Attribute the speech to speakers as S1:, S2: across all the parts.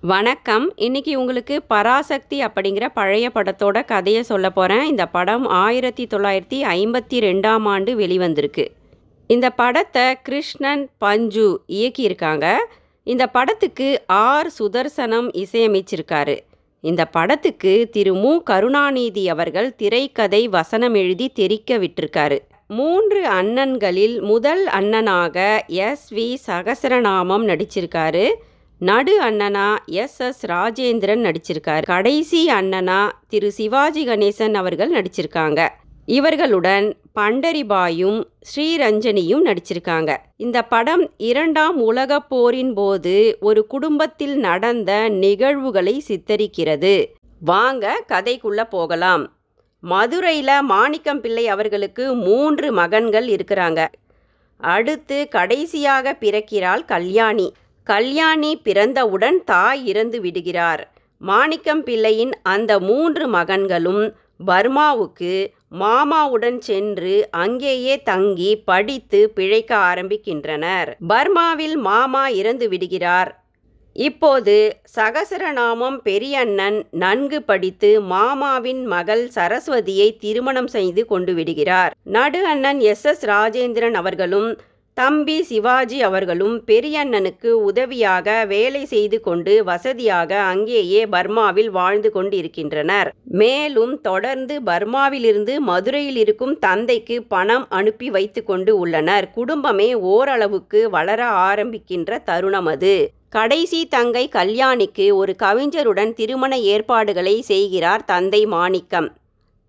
S1: வணக்கம். இன்னைக்கு உங்களுக்கு பராசக்தி அப்படிங்கிற பழைய படத்தோட கதையை சொல்ல போகிறேன் இந்த படம் ஆயிரத்தி தொள்ளாயிரத்தி ஐம்பத்தி ரெண்டாம் ஆண்டு வெளிவந்திருக்கு. இந்த படத்தை கிருஷ்ணன் பஞ்சு இயக்கியிருக்காங்க. இந்த படத்துக்கு ஆர் சுதர்சனம் இசையமைச்சிருக்காரு. இந்த படத்துக்கு திரு மு. கருணாநிதி அவர்கள் திரைக்கதை வசனம் எழுதி தெரிக்க விட்டிருக்காரு. மூன்று அண்ணன்களில் முதல் அண்ணனாக எஸ் வி சகசரநாமம் நடிச்சிருக்காரு. நடு அண்ணனா எஸ். எஸ். ராஜேந்திரன் நடிச்சிருக்கார். கடைசி அண்ணனா திரு. சிவாஜி கணேசன் அவர்கள் நடிச்சிருக்காங்க. இவர்களுடன் பண்டரிபாயும் ஸ்ரீரஞ்சனியும் நடிச்சிருக்காங்க. இந்த படம் இரண்டாம் உலகப் போரின் போது ஒரு குடும்பத்தில் நடந்த நிகழ்வுகளை சித்தரிக்கிறது. வாங்க கதைக்குள்ள போகலாம். மதுரையில் மாணிக்கம் பிள்ளை அவர்களுக்கு மூன்று மகன்கள் இருக்கிறாங்க. அடுத்து கடைசியாக பிறக்கிறாள் கல்யாணி. கல்யாணி பிறந்தவுடன் தாய் இறந்து விடுகிறார். மாணிக்கம் பிள்ளையின் அந்த மூன்று மகன்களும் பர்மாவுக்கு மாமாவுடன் சென்று அங்கேயே தங்கி படித்து பிழைக்க ஆரம்பிக்கின்றனர். பர்மாவில் மாமா இறந்து விடுகிறார். இப்போது சகசரநாமம் பெரியண்ணன் நன்கு படித்து மாமாவின் மகள் சரஸ்வதியை திருமணம் செய்து கொண்டு விடுகிறார். நடு அண்ணன் எஸ் எஸ் ராஜேந்திரன் அவர்களும் தம்பி சிவாஜி அவர்களும் பெரியண்ணனுக்கு உதவியாக வேலை செய்து கொண்டு வசதியாக அங்கேயே பர்மாவில் வாழ்ந்து கொண்டிருக்கின்றனர். மேலும் தொடர்ந்து பர்மாவிலிருந்து மதுரையில் இருக்கும் தந்தைக்கு பணம் அனுப்பி வைத்து கொண்டு உள்ளனர். குடும்பமே ஓரளவுக்கு வளர ஆரம்பிக்கின்ற தருணம் அது. கடைசி தங்கை கல்யாணிக்கு ஒரு கவிஞருடன் திருமண ஏற்பாடுகளை செய்கிறார் தந்தை மாணிக்கம்.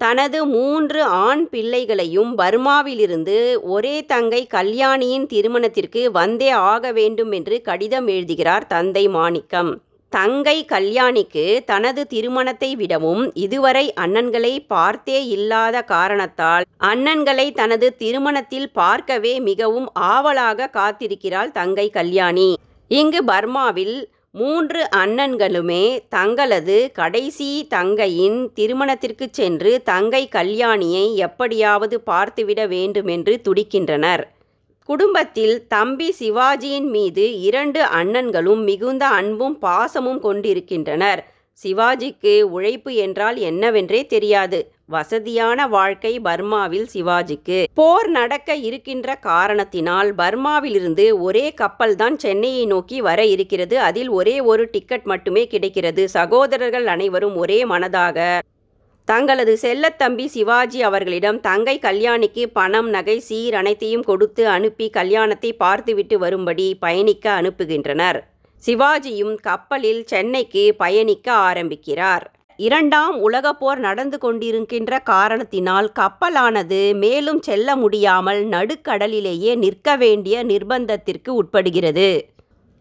S1: தனது மூன்று ஆண் பிள்ளைகளையும் பர்மாவிலிருந்து ஒரே தங்கை கல்யாணியின் திருமணத்திற்கு வந்தே ஆக வேண்டும் என்று கடிதம் எழுதுகிறார் தந்தை மாணிக்கம். தங்கை கல்யாணிக்கு தனது திருமணத்தை விடவும் இதுவரை அண்ணன்களை பார்த்தே இல்லாத காரணத்தால் அண்ணன்களை தனது திருமணத்தில் பார்க்கவே மிகவும் ஆவலாக காத்திருக்கிறாள் தங்கை கல்யாணி. இங்கு பர்மாவில் மூன்று அண்ணன்களுமே தங்களது கடைசி தங்கையின் திருமணத்திற்கு சென்று தங்கை கல்யாணியை எப்படியாவது பார்த்துவிட வேண்டுமென்று துடிக்கின்றனர். குடும்பத்தில் தம்பி சிவாஜியின் மீது இரண்டு அண்ணன்களும் மிகுந்த அன்பும் பாசமும் கொண்டிருக்கின்றனர். சிவாஜிக்கு உழைப்பு என்றால் என்னவென்றே தெரியாது. வசதியான வாழ்க்கை பர்மாவில் சிவாஜிக்கு. போர் நடக்க இருக்கின்ற காரணத்தினால் பர்மாவிலிருந்து ஒரே கப்பல் தான் சென்னையை நோக்கி வர இருக்கிறது. அதில் ஒரே ஒரு டிக்கெட் மட்டுமே கிடைக்கிறது. சகோதரர்கள் அனைவரும் ஒரே மனதாக. தங்களது செல்லத்தம்பி சிவாஜி அவர்களிடம் தங்கை கல்யாணிக்கு பணம் நகை சீர் அனைத்தையும் கொடுத்து அனுப்பி கல்யாணத்தை பார்த்துவிட்டு வரும்படி பயணிக்க அனுப்புகின்றனர். சிவாஜியும் கப்பலில் சென்னைக்கு பயணிக்க ஆரம்பிக்கிறார். இரண்டாம் உலகப்போர் நடந்து கொண்டிருக்கின்ற காரணத்தினால் கப்பலானது மேலும் செல்ல முடியாமல் நடுக்கடலிலேயே நிற்க வேண்டிய நிர்பந்தத்திற்கு உட்படுகிறது.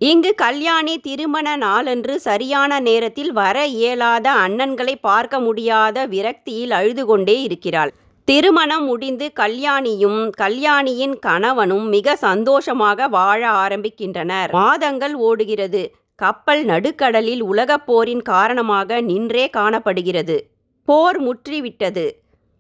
S1: இங்கு கல்யாணி திருமண நாளன்று சரியான நேரத்தில் வர இயலாத அண்ணன்களை பார்க்க முடியாத விரக்தியில் அழுது கொண்டே இருக்கிறாள். திருமணம் முடிந்து கல்யாணியும் கல்யாணியின் கணவனும் மிக சந்தோஷமாக வாழ ஆரம்பிக்கின்றனர். மாதங்கள் ஓடுகிறது. கப்பல் நடுக்கடலில் உலகப் போரின் காரணமாக நின்றே காணப்படுகிறது. போர் முற்றிவிட்டது.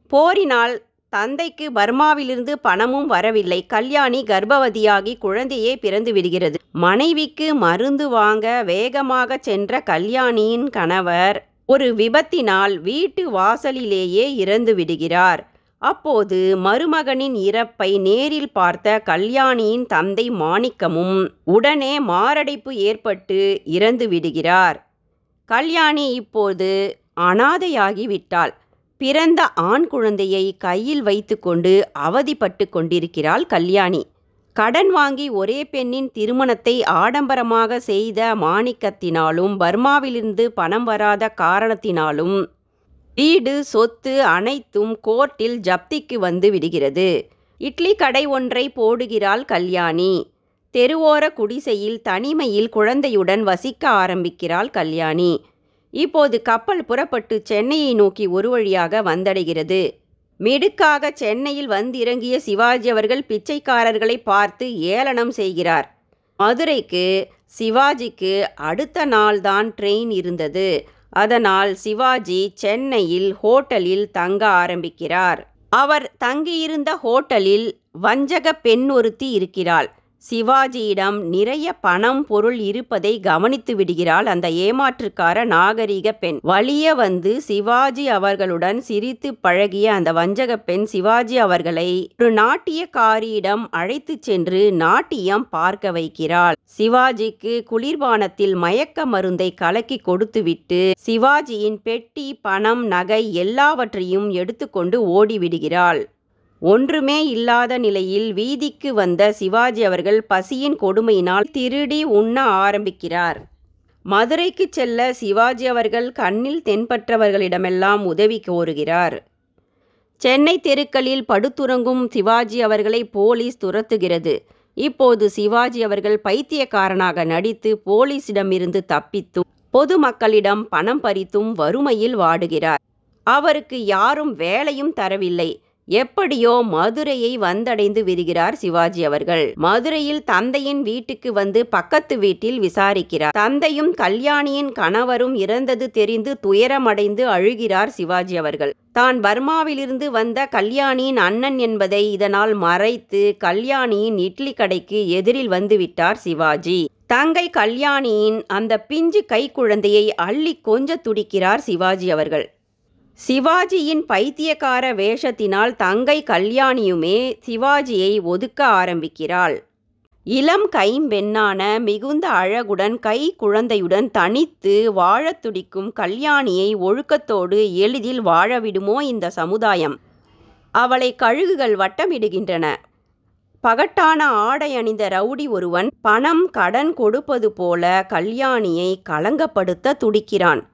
S1: போரினால் தந்தைக்கு பர்மாவிலிருந்து பணமும் வரவில்லை. கல்யாணி கர்ப்பவதியாகி குழந்தையே பிறந்து விடுகிறது. மனைவிக்கு மருந்து வாங்க வேகமாக சென்ற கல்யாணியின் கணவர் ஒரு விபத்தினால் வீட்டு வாசலிலேயே இறந்து விடுகிறார். அப்போது மருமகனின் இறப்பை நேரில் பார்த்த கல்யாணியின் தந்தை மாணிக்கமும் உடனே மாரடைப்பு ஏற்பட்டு இறந்து விடுகிறார். கல்யாணி இப்போது அனாதையாகி விட்டாள். பிறந்த ஆண் குழந்தையை கையில் வைத்துக்கொண்டு அவதிப்பட்டு கொண்டிருக்கிறாள் கல்யாணி. கடன் வாங்கி ஒரே பெண்ணின் திருமணத்தை ஆடம்பரமாக செய்த மாணிக்கத்தினாலும் பர்மாவிலிருந்து பணம் வராத காரணத்தினாலும் வீடு சொத்து அனைத்தும் கோர்ட்டில் ஜப்திக்கு வந்து விடுகிறது. இட்லி கடை ஒன்றை போடுகிறாள் கல்யாணி. தெருவோர குடிசையில் தனிமையில் குழந்தையுடன் வசிக்க ஆரம்பிக்கிறாள் கல்யாணி. இப்போது கப்பல் புறப்பட்டு சென்னையை நோக்கி ஒரு வழியாக வந்தடைகிறது. மிடுக்காக சென்னையில் வந்திறங்கிய சிவாஜி அவர்கள் பிச்சைக்காரர்களை பார்த்து ஏளனம் செய்கிறார். மதுரைக்கு சிவாஜிக்கு அடுத்த நாள்தான் ட்ரெயின் இருந்தது. அதனால் சிவாஜி சென்னையில் ஹோட்டலில் தங்க ஆரம்பிக்கிறார். அவர் தங்கியிருந்த ஹோட்டலில் வஞ்சக பெண் ஒருத்தி இருக்கிறாள். சிவாஜியிடம் நிறைய பணம் பொருள் இருப்பதை கவனித்து விடுகிறாள் அந்த ஏமாற்றுக்கார நாகரிக பெண். வழிய வந்து சிவாஜி அவர்களுடன் சிரித்து பழகிய அந்த வஞ்சக பெண் சிவாஜி அவர்களை ஒரு நாட்டியக்காரியிடம் அழைத்து சென்று நாட்டியம் பார்க்க வைக்கிறாள். சிவாஜிக்கு குளிர்பானத்தில் மயக்க மருந்தை கலக்கி கொடுத்துவிட்டு சிவாஜியின் பெட்டி பணம் நகை எல்லாவற்றையும் எடுத்துக்கொண்டு ஓடிவிடுகிறாள். ஒன்றுமே இல்லாத நிலையில் வீதிக்கு வந்த சிவாஜி அவர்கள் பசியின் கொடுமையினால் திருடி உண்ண ஆரம்பிக்கிறார். மதுரைக்கு செல்ல சிவாஜி அவர்கள் கண்ணில் தென்பற்றவர்களிடமெல்லாம் உதவி கோருகிறார். சென்னை தெருக்களில் படுத்துறங்கும் சிவாஜி அவர்களை போலீஸ் துரத்துகிறது. இப்போது சிவாஜி அவர்கள் பைத்தியக்காரனாக நடித்து போலீசிடமிருந்து தப்பித்தும் பொதுமக்களிடம் பணம் பறித்தும் வறுமையில் வாடுகிறார். அவருக்கு யாரும் வேலையும் தரவில்லை. எப்படியோ மதுரையை வந்தடைந்து விடுகிறார் சிவாஜி அவர்கள். மதுரையில் தந்தையின் வீட்டுக்கு வந்து பக்கத்து வீட்டில் விசாரிக்கிறார். தந்தையும் கல்யாணியின் கணவரும் இறந்தது தெரிந்து துயரமடைந்து அழுகிறார் சிவாஜி அவர்கள். தான் பர்மாவிலிருந்து வந்த கல்யாணியின் அண்ணன் என்பதை இதனால் மறைத்து கல்யாணியின் இட்லி கடைக்கு எதிரில் வந்துவிட்டார் சிவாஜி. தங்கை கல்யாணியின் அந்த பிஞ்சு கைக்குழந்தையை அள்ளி கொஞ்ச துடிக்கிறார் சிவாஜி அவர்கள். சிவாஜியின் பைத்தியக்கார வேஷத்தினால் தங்கை கல்யாணியுமே சிவாஜியை ஒதுக்க ஆரம்பிக்கிறாள். இளம் கைம்பெண்ணான மிகுந்த அழகுடன் கை குழந்தையுடன் தனித்து வாழத் துடிக்கும் கல்யாணியை ஒழுக்கத்தோடு எளிதில் வாழவிடுமோ இந்த சமுதாயம்? அவளை கழுகுகள் வட்டமிடுகின்றன. பகட்டான ஆடை அணிந்த ரவுடி ஒருவன் பணம் கடன் கொடுப்பது போல கல்யாணியை களங்கப்படுத்த துடிக்கிறான்.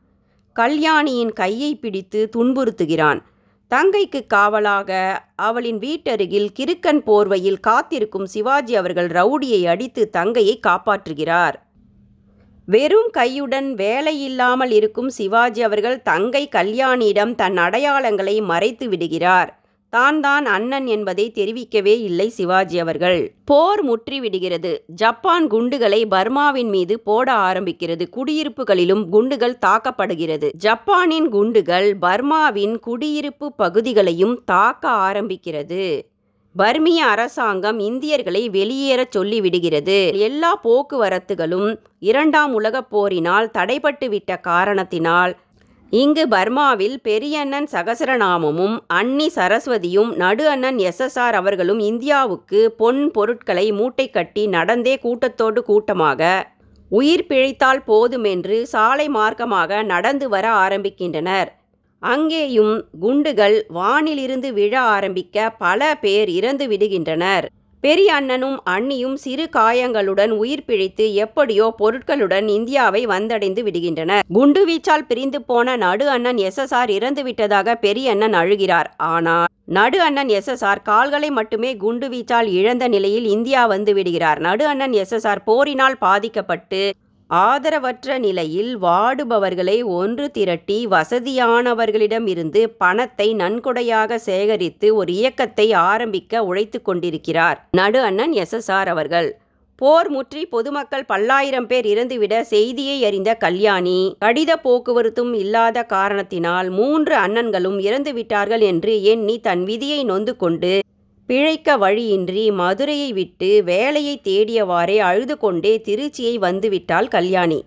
S1: கல்யாணியின் கையை பிடித்து துன்புறுத்துகிறான். தங்கைக்கு காவலாக அவளின் வீட்டருகில் கிறுக்கன் போர்வையில் காத்திருக்கும் சிவாஜி அவர்கள் ரவுடியை அடித்து தங்கையை காப்பாற்றுகிறார். வெறும் கையுடன் வேலையில்லாமல் இருக்கும் சிவாஜி அவர்கள் தங்கை கல்யாணியிடம் தன் அடையாளங்களை மறைத்து விடுகிறார். தான் தான் அண்ணன் என்பதை தெரிவிக்கவே இல்லை சிவாஜி அவர்கள். போர் முற்றிவிடுகிறது. ஜப்பான் குண்டுகளை பர்மாவின் மீது போட ஆரம்பிக்கிறது. குடியிருப்புகளிலும் குண்டுகள் தாக்கப்படுகிறது. ஜப்பானின் குண்டுகள் பர்மாவின் குடியிருப்பு பகுதிகளையும் தாக்க ஆரம்பிக்கிறது. பர்மிய அரசாங்கம் இந்தியர்களை வெளியேறச் சொல்லிவிடுகிறது. எல்லா போக்குவரத்துகளும் இரண்டாம் உலகப் போரினால் தடைபட்டுவிட்ட காரணத்தினால் இங்கு பர்மாவில் பெரியண்ணன் சகசரநாமமும் அன்னி சரஸ்வதியும் நடு அண்ணன் எஸ்எஸ்ஆர் அவர்களும் இந்தியாவுக்கு பொன் பொருட்களை மூட்டை கட்டி நடந்தே கூட்டத்தோடு கூட்டமாக உயிர் பிழைத்தால் போதுமென்று சாலை மார்க்கமாக நடந்து வர ஆரம்பிக்கின்றனர். அங்கேயும் குண்டுகள் வானிலிருந்து விழ ஆரம்பிக்க பல பேர் இறந்து விடுகின்றனர். பெரிய அண்ணனும் அண்ணியும் சிறு காயங்களுடன் உயிர் பிழைத்து எப்படியோ பொருட்களுடன் இந்தியாவை வந்தடைந்து விடுகின்றனர். குண்டுவீச்சால் பிரிந்து போன நடு அண்ணன் எஸ்எஸ்ஆர் இறந்து விட்டதாக பெரிய அண்ணன் அழுகிறார். ஆனால் நடு அண்ணன் எஸ்எஸ்ஆர் கால்களை மட்டுமே குண்டுவீச்சால் இழந்த நிலையில் இந்தியா வந்து விடுகிறார். நடு அண்ணன் எஸ்எஸ்ஆர் போரினால் பாதிக்கப்பட்டு ஆதரவற்ற நிலையில் வாடுபவர்களை ஒன்று திரட்டி வசதியானவர்களிடமிருந்து பணத்தை நன்கொடையாக சேகரித்து ஒரு இயக்கத்தை ஆரம்பிக்க உழைத்து கொண்டிருக்கிறார். நடு அண்ணன் எஸ்எஸ்ஆர் அவர்கள் போர் முற்றி பொதுமக்கள் பல்லாயிரம் பேர் இறந்துவிட செய்தியை அறிந்த கல்யாணி கடித போக்குவரத்தும் இல்லாத காரணத்தினால் மூன்று அண்ணன்களும் இறந்துவிட்டார்கள் என்று எண்ணி தன் விதியை நொந்து கொண்டு பிழைக்க வழியின்றி மதுரையை விட்டு வேலையை தேடியவாறே அழுது கொண்டே திருச்சியை வந்துவிட்டாள் கல்யாணி.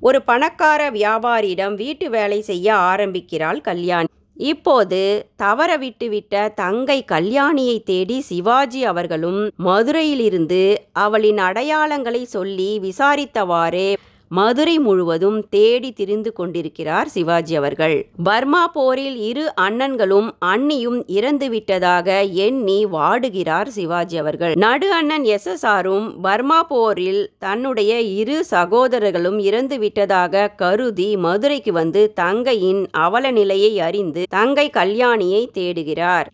S1: ஒரு பணக்கார வியாபாரியிடம் வீட்டு வேலை செய்ய ஆரம்பிக்கிறாள் கல்யாணி. இப்போது தவற விட்டுவிட்ட தங்கை கல்யாணியை தேடி சிவாஜி அவர்களும் மதுரையிலிருந்து அவளின் அடையாளங்களை சொல்லி விசாரித்தவாறே மதுரை முழுவதும் தேடி திரிந்து கொண்டிருக்கிறார் சிவாஜி அவர்கள். பர்மா போரில் இரு அண்ணன்களும் அண்ணியும் இறந்து விட்டதாக எண்ணி வாடுகிறார் சிவாஜி அவர்கள். நடு அண்ணன் எஸ். எஸ். ஆரும் பர்மா போரில் தன்னுடைய இரு சகோதரர்களும் இறந்து விட்டதாக கருதி மதுரைக்கு வந்து தங்கையின் அவல நிலையை அறிந்து தங்கை கல்யாணியை தேடுகிறார்.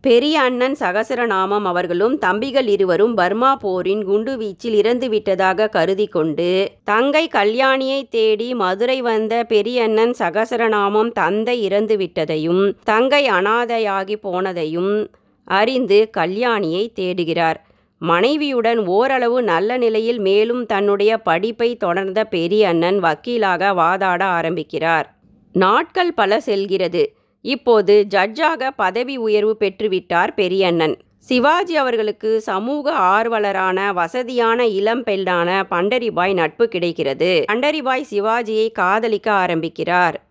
S1: பெரிய அண்ணன் சகசரநாமம் அவர்களும் தம்பிகள் இருவரும் பர்மா போரின் குண்டுவீச்சில் இறந்துவிட்டதாக கருதி கொண்டு தங்கை கல்யாணியை தேடி மதுரை வந்த பெரிய அண்ணன் சகசரநாமம் தந்தை இறந்துவிட்டதையும் தங்கை அனாதையாகி போனதையும் அறிந்து கல்யாணியை தேடுகிறார். மனைவியுடன் ஓரளவு நல்ல நிலையில் மேலும் தன்னுடைய படிப்பை தொடர்ந்த பெரிய அண்ணன் வக்கீலாக வாதாட ஆரம்பிக்கிறார். நாட்கள் பல செல்கிறது. இப்போது ஜட்ஜாக பதவி உயர்வு பெற்றுவிட்டார் பெரியண்ணன். சிவாஜி அவர்களுக்கு சமூக ஆர்வலரான வசதியான இளம் பெண்ணான பண்டரிபாய் நட்பு கிடைக்கிறது. பண்டரிபாய் சிவாஜியை காதலிக்க ஆரம்பிக்கிறார்.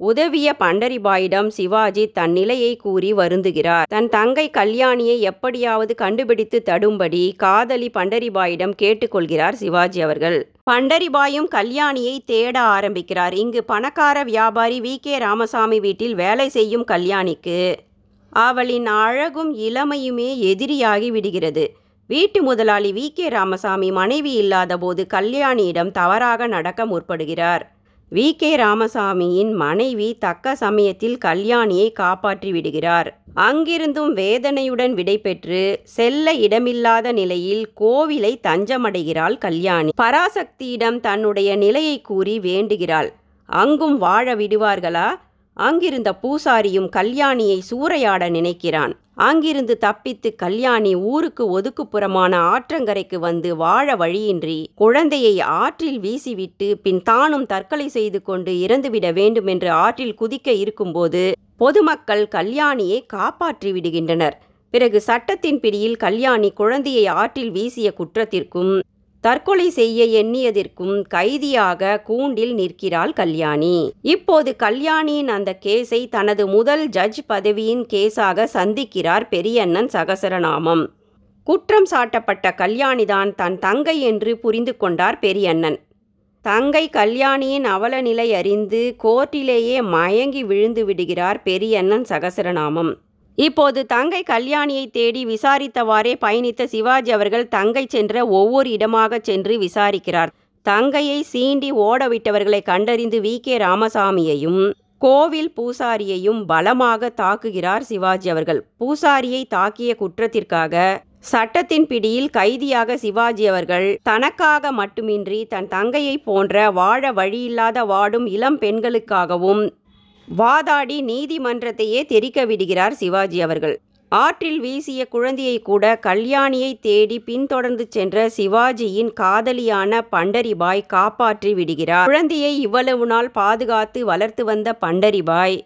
S1: உதவிய பண்டரிபாயிடம் சிவாஜி தன் நிலையை கூறி வருந்துகிறார். தன் தங்கை கல்யாணியை எப்படியாவது கண்டுபிடித்து தடும்படி காதலி பண்டரிபாயிடம் கேட்டுக்கொள்கிறார் சிவாஜி அவர்கள். பண்டரிபாயும் கல்யாணியை தேட ஆரம்பிக்கிறார். இங்கு பணக்கார வியாபாரி வி. கே. ராமசாமி வீட்டில் வேலை செய்யும் கல்யாணிக்கு அவளின் அழகும் இளமையுமே எதிரியாகி விடுகிறது. வீட்டு முதலாளி வி. கே. ராமசாமி மனைவி இல்லாதபோது கல்யாணியிடம் தவறாக நடக்க முற்படுகிறார். வி. கே. ராமசாமியின் மனைவி தக்க சமயத்தில் கல்யாணியை காப்பாற்றி விடுகிறார். அங்கிருந்தும் வேதனையுடன் விடைபெற்று செல்ல இடமில்லாத நிலையில் கோவிலை தஞ்சமடைகிறாள் கல்யாணி. பராசக்தியிடம் தன்னுடைய நிலையை கூறி வேண்டுகிறாள். அங்கும் வாழ விடுவார்களா? அங்கிருந்த பூசாரியும் கல்யாணியை சூறையாட நினைக்கிறான். அங்கிருந்து தப்பித்து கல்யாணி ஊருக்கு ஒதுக்குப்புறமான ஆற்றங்கரைக்கு வந்து வாழ வழியின்றி குழந்தையை ஆற்றில் வீசிவிட்டு பின் தானும் தற்கொலை செய்து கொண்டு இறந்துவிட வேண்டும் என்று ஆற்றில் குதிக்க இருக்கும்போது பொதுமக்கள் கல்யாணியை காப்பாற்றி விடுகின்றனர். பிறகு சட்டத்தின் பிடியில் கல்யாணி குழந்தையை ஆற்றில் வீசிய குற்றத்திற்கும் தற்கொலை செய்ய எண்ணியதற்கும் கைதியாக கூண்டில் நிற்கிறாள் கல்யாணி. இப்போது கல்யாணியின் அந்த கேஸை தனது முதல் ஜட்ஜ் பதவியின் கேஸாக சந்திக்கிறார் பெரியண்ணன் சகசரநாமம். குற்றம் சாட்டப்பட்ட கல்யாணிதான் தன் தங்கை என்று புரிந்து கொண்டார் பெரியண்ணன். தங்கை கல்யாணியின் அவலநிலை அறிந்து கோர்ட்டிலேயே மயங்கி விழுந்து விடுகிறார் பெரியண்ணன் சகசரநாமம். இப்போது தங்கை கல்யாணியை தேடி விசாரித்தவாறே பயணித்த சிவாஜி அவர்கள் தங்கை சென்ற ஒவ்வொரு இடமாக சென்று விசாரிக்கிறார். தங்கையை சீண்டி ஓடவிட்டவர்களை கண்டறிந்து வி. கே. ராமசாமியையும் கோவில் பூசாரியையும் பலமாக தாக்குகிறார் சிவாஜி அவர்கள். பூசாரியை தாக்கிய குற்றத்திற்காக சட்டத்தின் பிடியில் கைதியாக சிவாஜி அவர்கள் தனக்காக மட்டுமின்றி தன் தங்கையை போன்ற வாழ வழியில்லாத வாடும் இளம் பெண்களுக்காகவும் வாதாடி நீதிமன்றத்தையே தெரிக்க விடுகிறார் சிவாஜி அவர்கள். ஆற்றில் வீசிய குழந்தையை கூட கல்யாணியை தேடி பின்தொடர்ந்து சென்ற சிவாஜியின் காதலியான பண்டரிபாய் காப்பாற்றி விடுகிறார். குழந்தையை இவ்வளவு நாள் பாதுகாத்து வளர்த்து வந்த பண்டரிபாய்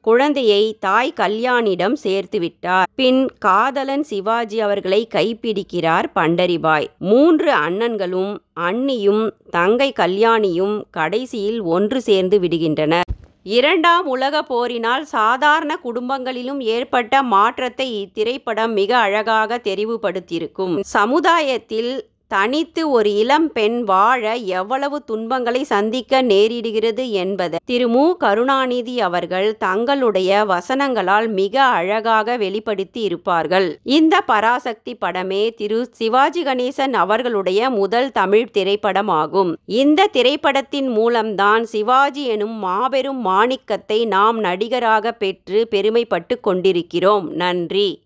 S1: குழந்தையை தாய் கல்யாணிடம் சேர்த்து விட்டார். பின் காதலன் சிவாஜி அவர்களை கைப்பிடிக்கிறார் பண்டரிபாய். மூன்று அண்ணன்களும் அண்ணியும் தங்கை கல்யாணியும் கடைசியில் ஒன்று சேர்ந்து விடுகின்றனர். இரண்டாம் உலக போரினால் சாதாரண குடும்பங்களிலும் ஏற்பட்ட மாற்றத்தை இத்திரைப்படம் மிக அழகாக தெரிவுபடுத்தியிருக்கும். சமுதாயத்தில் தனித்து ஒரு இளம் பெண் வாழ எவ்வளவு துன்பங்களை சந்திக்க நேரிடுகிறது என்பதை. திரு. மு. கருணாநிதி அவர்கள் தங்களுடைய வசனங்களால் மிக அழகாக வெளிப்படுத்தி இருப்பார்கள். இந்த பராசக்தி படமே திரு. சிவாஜி கணேசன் அவர்களுடைய முதல் தமிழ் திரைப்படமாகும். இந்த திரைப்படத்தின் மூலம்தான் சிவாஜி எனும் மாபெரும் மாணிக்கத்தை நாம் நடிகராக பெற்று பெருமைப்பட்டு கொண்டிருக்கிறோம். நன்றி.